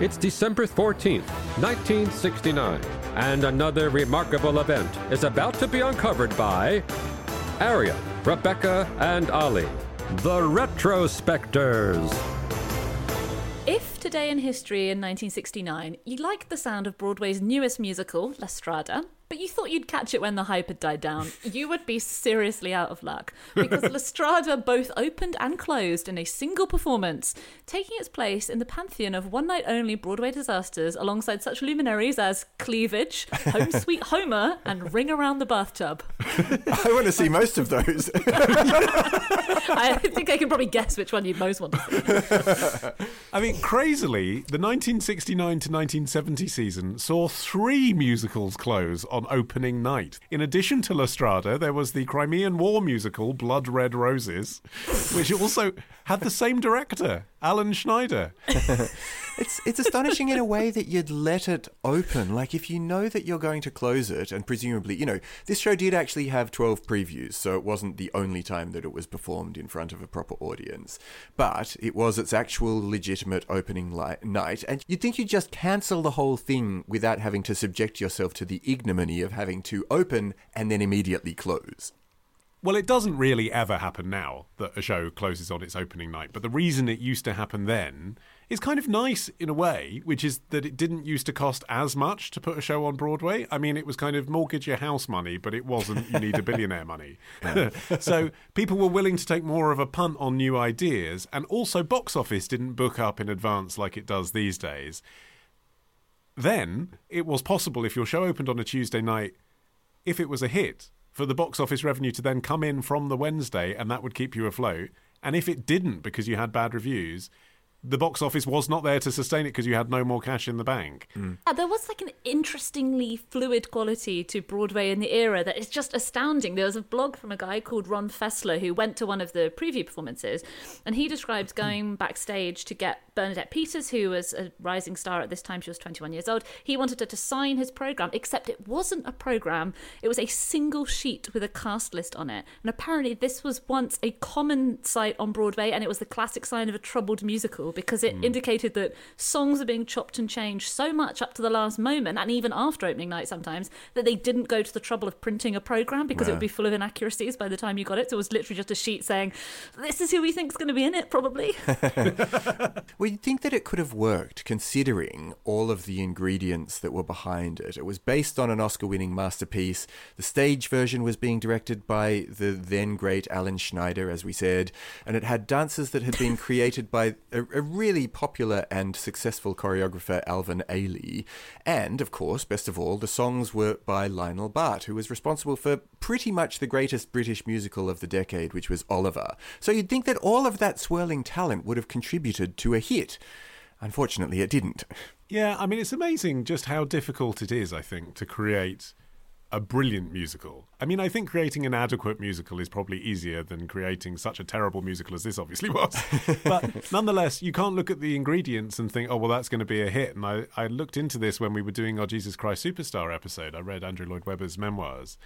It's December 14th, 1969, and another remarkable event is about to be uncovered by Arion, Rebecca, and Olly, the Retrospectors. If today in history in 1969 you liked the sound of Broadway's newest musical, La Strada, but you thought you'd catch it when the hype had died down, you would be seriously out of luck. Because La Strada both opened and closed in a single performance, taking its place in the pantheon of one night only Broadway disasters alongside such luminaries as Cleavage, Home Sweet Homer, and Ring Around the Bathtub. I want to see most of those. I think I can probably guess which one you'd most want to see. I mean, crazily, the 1969 to 1970 season saw three musicals close on opening night. In addition to La Strada, there was the Crimean War musical Blood Red Roses, which also had the same director, Alan Schneider. It's it's astonishing in a way that you'd let it open. Like if you know that you're going to close it, and presumably, you know, this show did actually have twelve previews, so it wasn't the only time that it was performed in front of a proper audience. But it was its actual legitimate opening li- night, and you'd think you'd just cancel the whole thing without having to subject yourself to the ignominy of having to open and then immediately close. Well, it doesn't really ever happen now that a show closes on its opening night, but the reason it used to happen then is kind of nice in a way, which is that it didn't used to cost as much to put a show on Broadway. I mean, it was kind of mortgage your house money, but it wasn't you need a billionaire money. so people were willing to take more of a punt on new ideas, and also box office didn't book up in advance like it does these days. Then it was possible if your show opened on a Tuesday night, if it was a hit, for the box office revenue to then come in from the Wednesday and that would keep you afloat. And if it didn't because you had bad reviews, the box office was not there to sustain it because you had no more cash in the bank. Uh, there was like an interestingly fluid quality to Broadway in the era that is just astounding. There was a blog from a guy called Ron Fessler who went to one of the preview performances, and he describes going backstage to get Bernadette Peters, who was a rising star at this time. She was 21 years old. He wanted her to sign his program, except it wasn't a program. It was a single sheet with a cast list on it. And apparently, this was once a common sight on Broadway, and it was the classic sign of a troubled musical because it mm. indicated that songs are being chopped and changed so much up to the last moment, and even after opening night sometimes, that they didn't go to the trouble of printing a program because it would be full of inaccuracies by the time you got it. So it was literally just a sheet saying, "This is who we think's going to be in it, probably." Well, you'd think that it could have worked considering all of the ingredients that were behind it. It was based on an Oscar winning masterpiece. The stage version was being directed by the then great Alan Schneider, as we said, and it had dances that had been created by a, a really popular and successful choreographer, Alvin Ailey. And, of course, best of all, the songs were by Lionel Bart, who was responsible for pretty much the greatest British musical of the decade, which was Oliver. So you'd think that all of that swirling talent would have contributed to a hit. Unfortunately, it didn't. Yeah, I mean, it's amazing just how difficult it is, I think, to create a brilliant musical. I mean, I think creating an adequate musical is probably easier than creating such a terrible musical as this obviously was. but nonetheless, you can't look at the ingredients and think, oh, well, that's going to be a hit. And I, I looked into this when we were doing our Jesus Christ Superstar episode. I read Andrew Lloyd Webber's memoirs.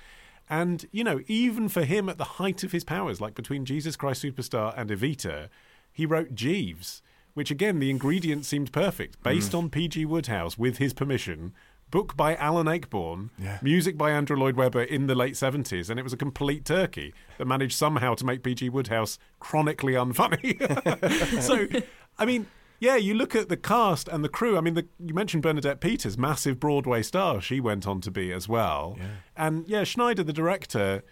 And, you know, even for him at the height of his powers, like between Jesus Christ Superstar and Evita, he wrote Jeeves, which again, the ingredients seemed perfect, based mm. on P.G. Wodehouse with his permission, book by Alan Ayckbourn, Yeah. music by Andrew Lloyd Webber in the late 70s, and it was a complete turkey that managed somehow to make P.G. Wodehouse chronically unfunny. so, I mean, yeah, you look at the cast and the crew. I mean, the, you mentioned Bernadette Peters, massive Broadway star. She went on to be as well. And yeah, Schneider, the director,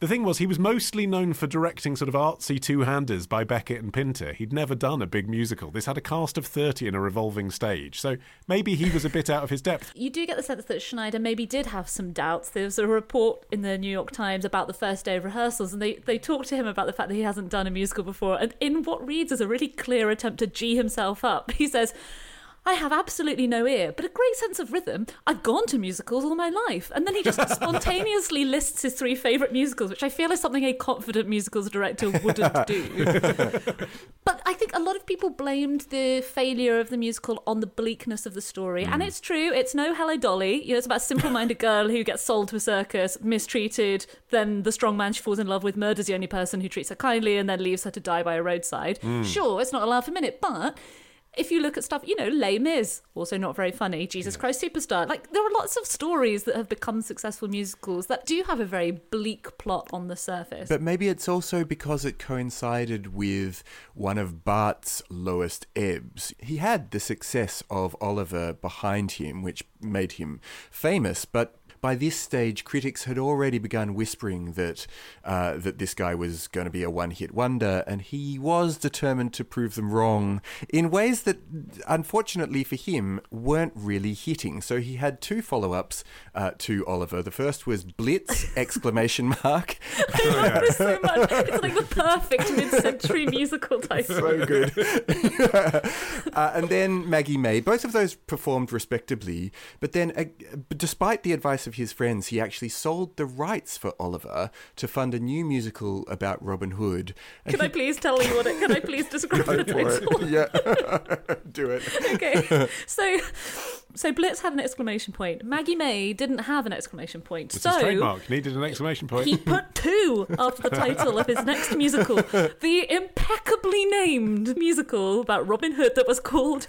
The thing was, he was mostly known for directing sort of artsy two handers by Beckett and Pinter. He'd never done a big musical. This had a cast of 30 in a revolving stage. So maybe he was a bit out of his depth. You do get the sense that Schneider maybe did have some doubts. There was a report in the New York Times about the first day of rehearsals, and they, they talked to him about the fact that he hasn't done a musical before. And in what reads as a really clear attempt to G himself up, he says, I have absolutely no ear, but a great sense of rhythm. I've gone to musicals all my life. And then he just spontaneously lists his three favourite musicals, which I feel is something a confident musicals director wouldn't do. but I think a lot of people blamed the failure of the musical on the bleakness of the story. And mm. it's true, it's no Hello Dolly. You know, it's about a simple minded girl who gets sold to a circus, mistreated, then the strong man she falls in love with murders the only person who treats her kindly and then leaves her to die by a roadside. Mm. Sure, it's not a laugh a minute, but if you look at stuff, you know, Les Mis, also not very funny, Jesus Christ Superstar, like there are lots of stories that have become successful musicals that do have a very bleak plot on the surface. But maybe it's also because it coincided with one of Bart's lowest ebbs. He had the success of Oliver behind him, which made him famous, but by this stage, critics had already begun whispering that uh, that this guy was going to be a one-hit wonder, and he was determined to prove them wrong in ways that, unfortunately for him, weren't really hitting. So he had two follow-ups uh, to Oliver. The first was Blitz! exclamation mark. I love this so much. It's like the perfect mid-century musical title. so good. uh, and then Maggie May. Both of those performed respectably, but then, uh, despite the advice of his friends, he actually sold the rights for Oliver to fund a new musical about Robin Hood. And Can I please tell you what it? Can I please describe Go the for it. title? Yeah, do it. okay. So, so Blitz had an exclamation point. Maggie May didn't have an exclamation point. It's so his trademark. Needed an exclamation point. he put two after the title of his next musical, the impeccably named musical about Robin Hood that was called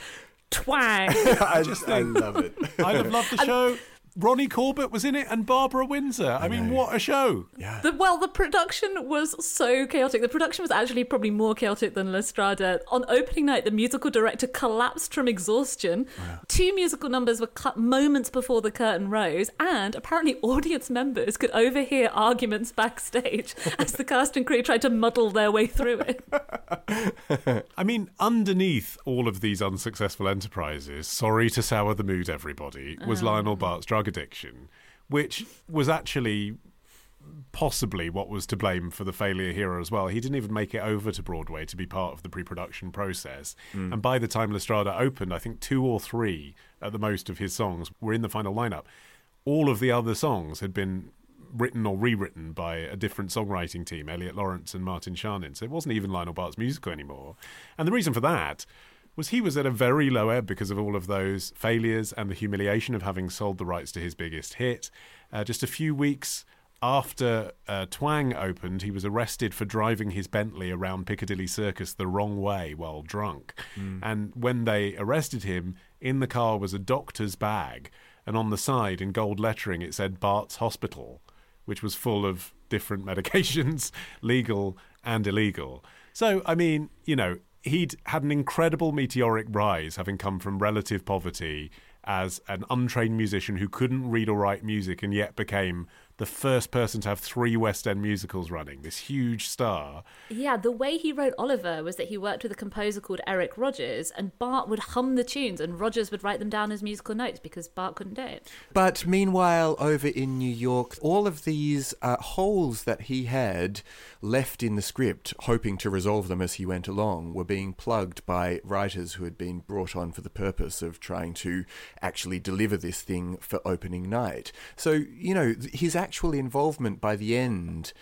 Twang. I, just, I love it. I'd have loved the show. Ronnie Corbett was in it and Barbara Windsor. I, mean, what a show. The, well, the production was so chaotic. The production was actually probably more chaotic than La Strada. On opening night, the musical director collapsed from exhaustion. Two musical numbers were cut moments before the curtain rose, and apparently, audience members could overhear arguments backstage as the cast and crew tried to muddle their way through it. I mean, underneath all of these unsuccessful enterprises, sorry to sour the mood, everybody, was oh. Lionel Bart's drug addiction, which was actually possibly what was to blame for the failure here as well. He didn't even make it over to Broadway to be part of the pre production process. Hmm. And by the time La Strada opened, I think two or three at the most of his songs were in the final lineup. All of the other songs had been written or rewritten by a different songwriting team, Elliot Lawrence and Martin Charnin. So it wasn't even Lionel Bart's musical anymore. And the reason for that was he was at a very low ebb because of all of those failures and the humiliation of having sold the rights to his biggest hit. Uh, just a few weeks after uh, Twang opened, he was arrested for driving his Bentley around Piccadilly Circus the wrong way while drunk. And when they arrested him, in the car was a doctor's bag, and on the side, in gold lettering, it said Bart's Hospital, which was full of different medications, legal and illegal. So, I mean, you know, he'd had an incredible meteoric rise, having come from relative poverty as an untrained musician who couldn't read or write music and yet became the first person to have three West End musicals running, this huge star. Yeah, the way he wrote Oliver was that he worked with a composer called Eric Rogers, and Bart would hum the tunes, and Rogers would write them down as musical notes because Bart couldn't do it. But meanwhile, over in New York, all of these uh, holes that he had left in the script, hoping to resolve them as he went along, were being plugged by writers who had been brought on for the purpose of trying to actually deliver this thing for opening night. So, you know, th- his actual involvement by the end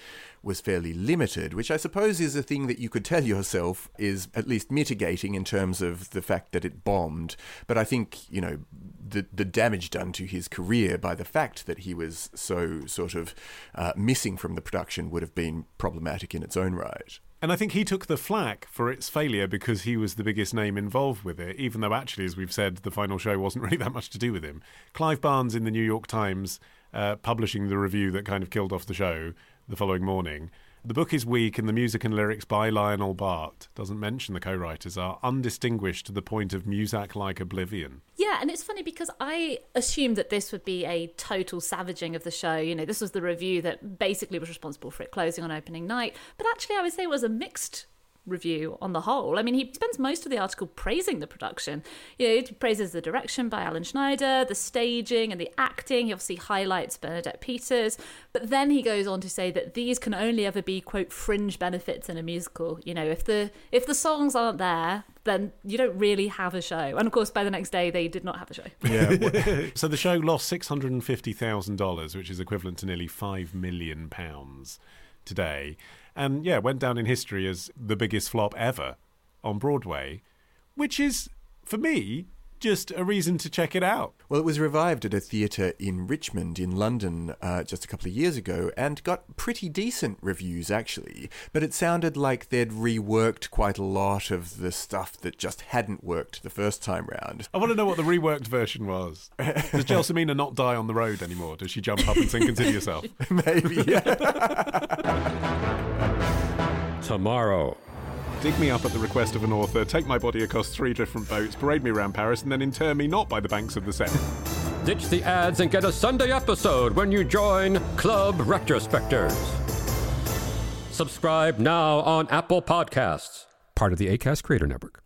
was fairly limited, which I suppose is a thing that you could tell yourself is at least mitigating in terms of the fact that it bombed. But I think, you know, the, the damage done to his career by the fact that he was so sort of uh, missing from the production would have been problematic in its own right. And I think he took the flack for its failure because he was the biggest name involved with it, even though actually, as we've said, the final show wasn't really that much to do with him. Clive Barnes in the New York Times, uh, publishing the review that kind of killed off the show the following morning. The book is weak, and the music and lyrics by Lionel Bart doesn't mention the co writers are undistinguished to the point of Muzak like oblivion. Yeah, Yeah, and it's funny because I assumed that this would be a total savaging of the show. You know, this was the review that basically was responsible for it closing on opening night. But actually, I would say it was a mixed review on the whole. I mean, he spends most of the article praising the production. You know, he praises the direction by Alan Schneider, the staging and the acting. He obviously highlights Bernadette Peters, but then he goes on to say that these can only ever be quote fringe benefits in a musical. You know, if the if the songs aren't there, then you don't really have a show. And of course, by the next day, they did not have a show. Yeah. so the show lost six hundred and fifty thousand dollars, which is equivalent to nearly five million pounds today. And yeah, went down in history as the biggest flop ever on Broadway, which is, for me, just a reason to check it out. Well, it was revived at a theatre in Richmond, in London, uh, just a couple of years ago, and got pretty decent reviews, actually. But it sounded like they'd reworked quite a lot of the stuff that just hadn't worked the first time round. I want to know what the reworked version was. Does Gelsomina not die on the road anymore? Does she jump up and sing Consider Yourself? Maybe, yeah. Tomorrow. Dig me up at the request of an author, take my body across three different boats, parade me around Paris, and then inter me not by the banks of the Seine. Ditch the ads and get a Sunday episode when you join Club Retrospectors. Subscribe now on Apple Podcasts, part of the ACAST Creator Network.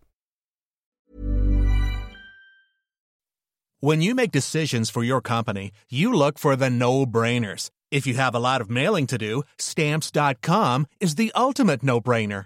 When you make decisions for your company, you look for the no brainers. If you have a lot of mailing to do, stamps.com is the ultimate no brainer.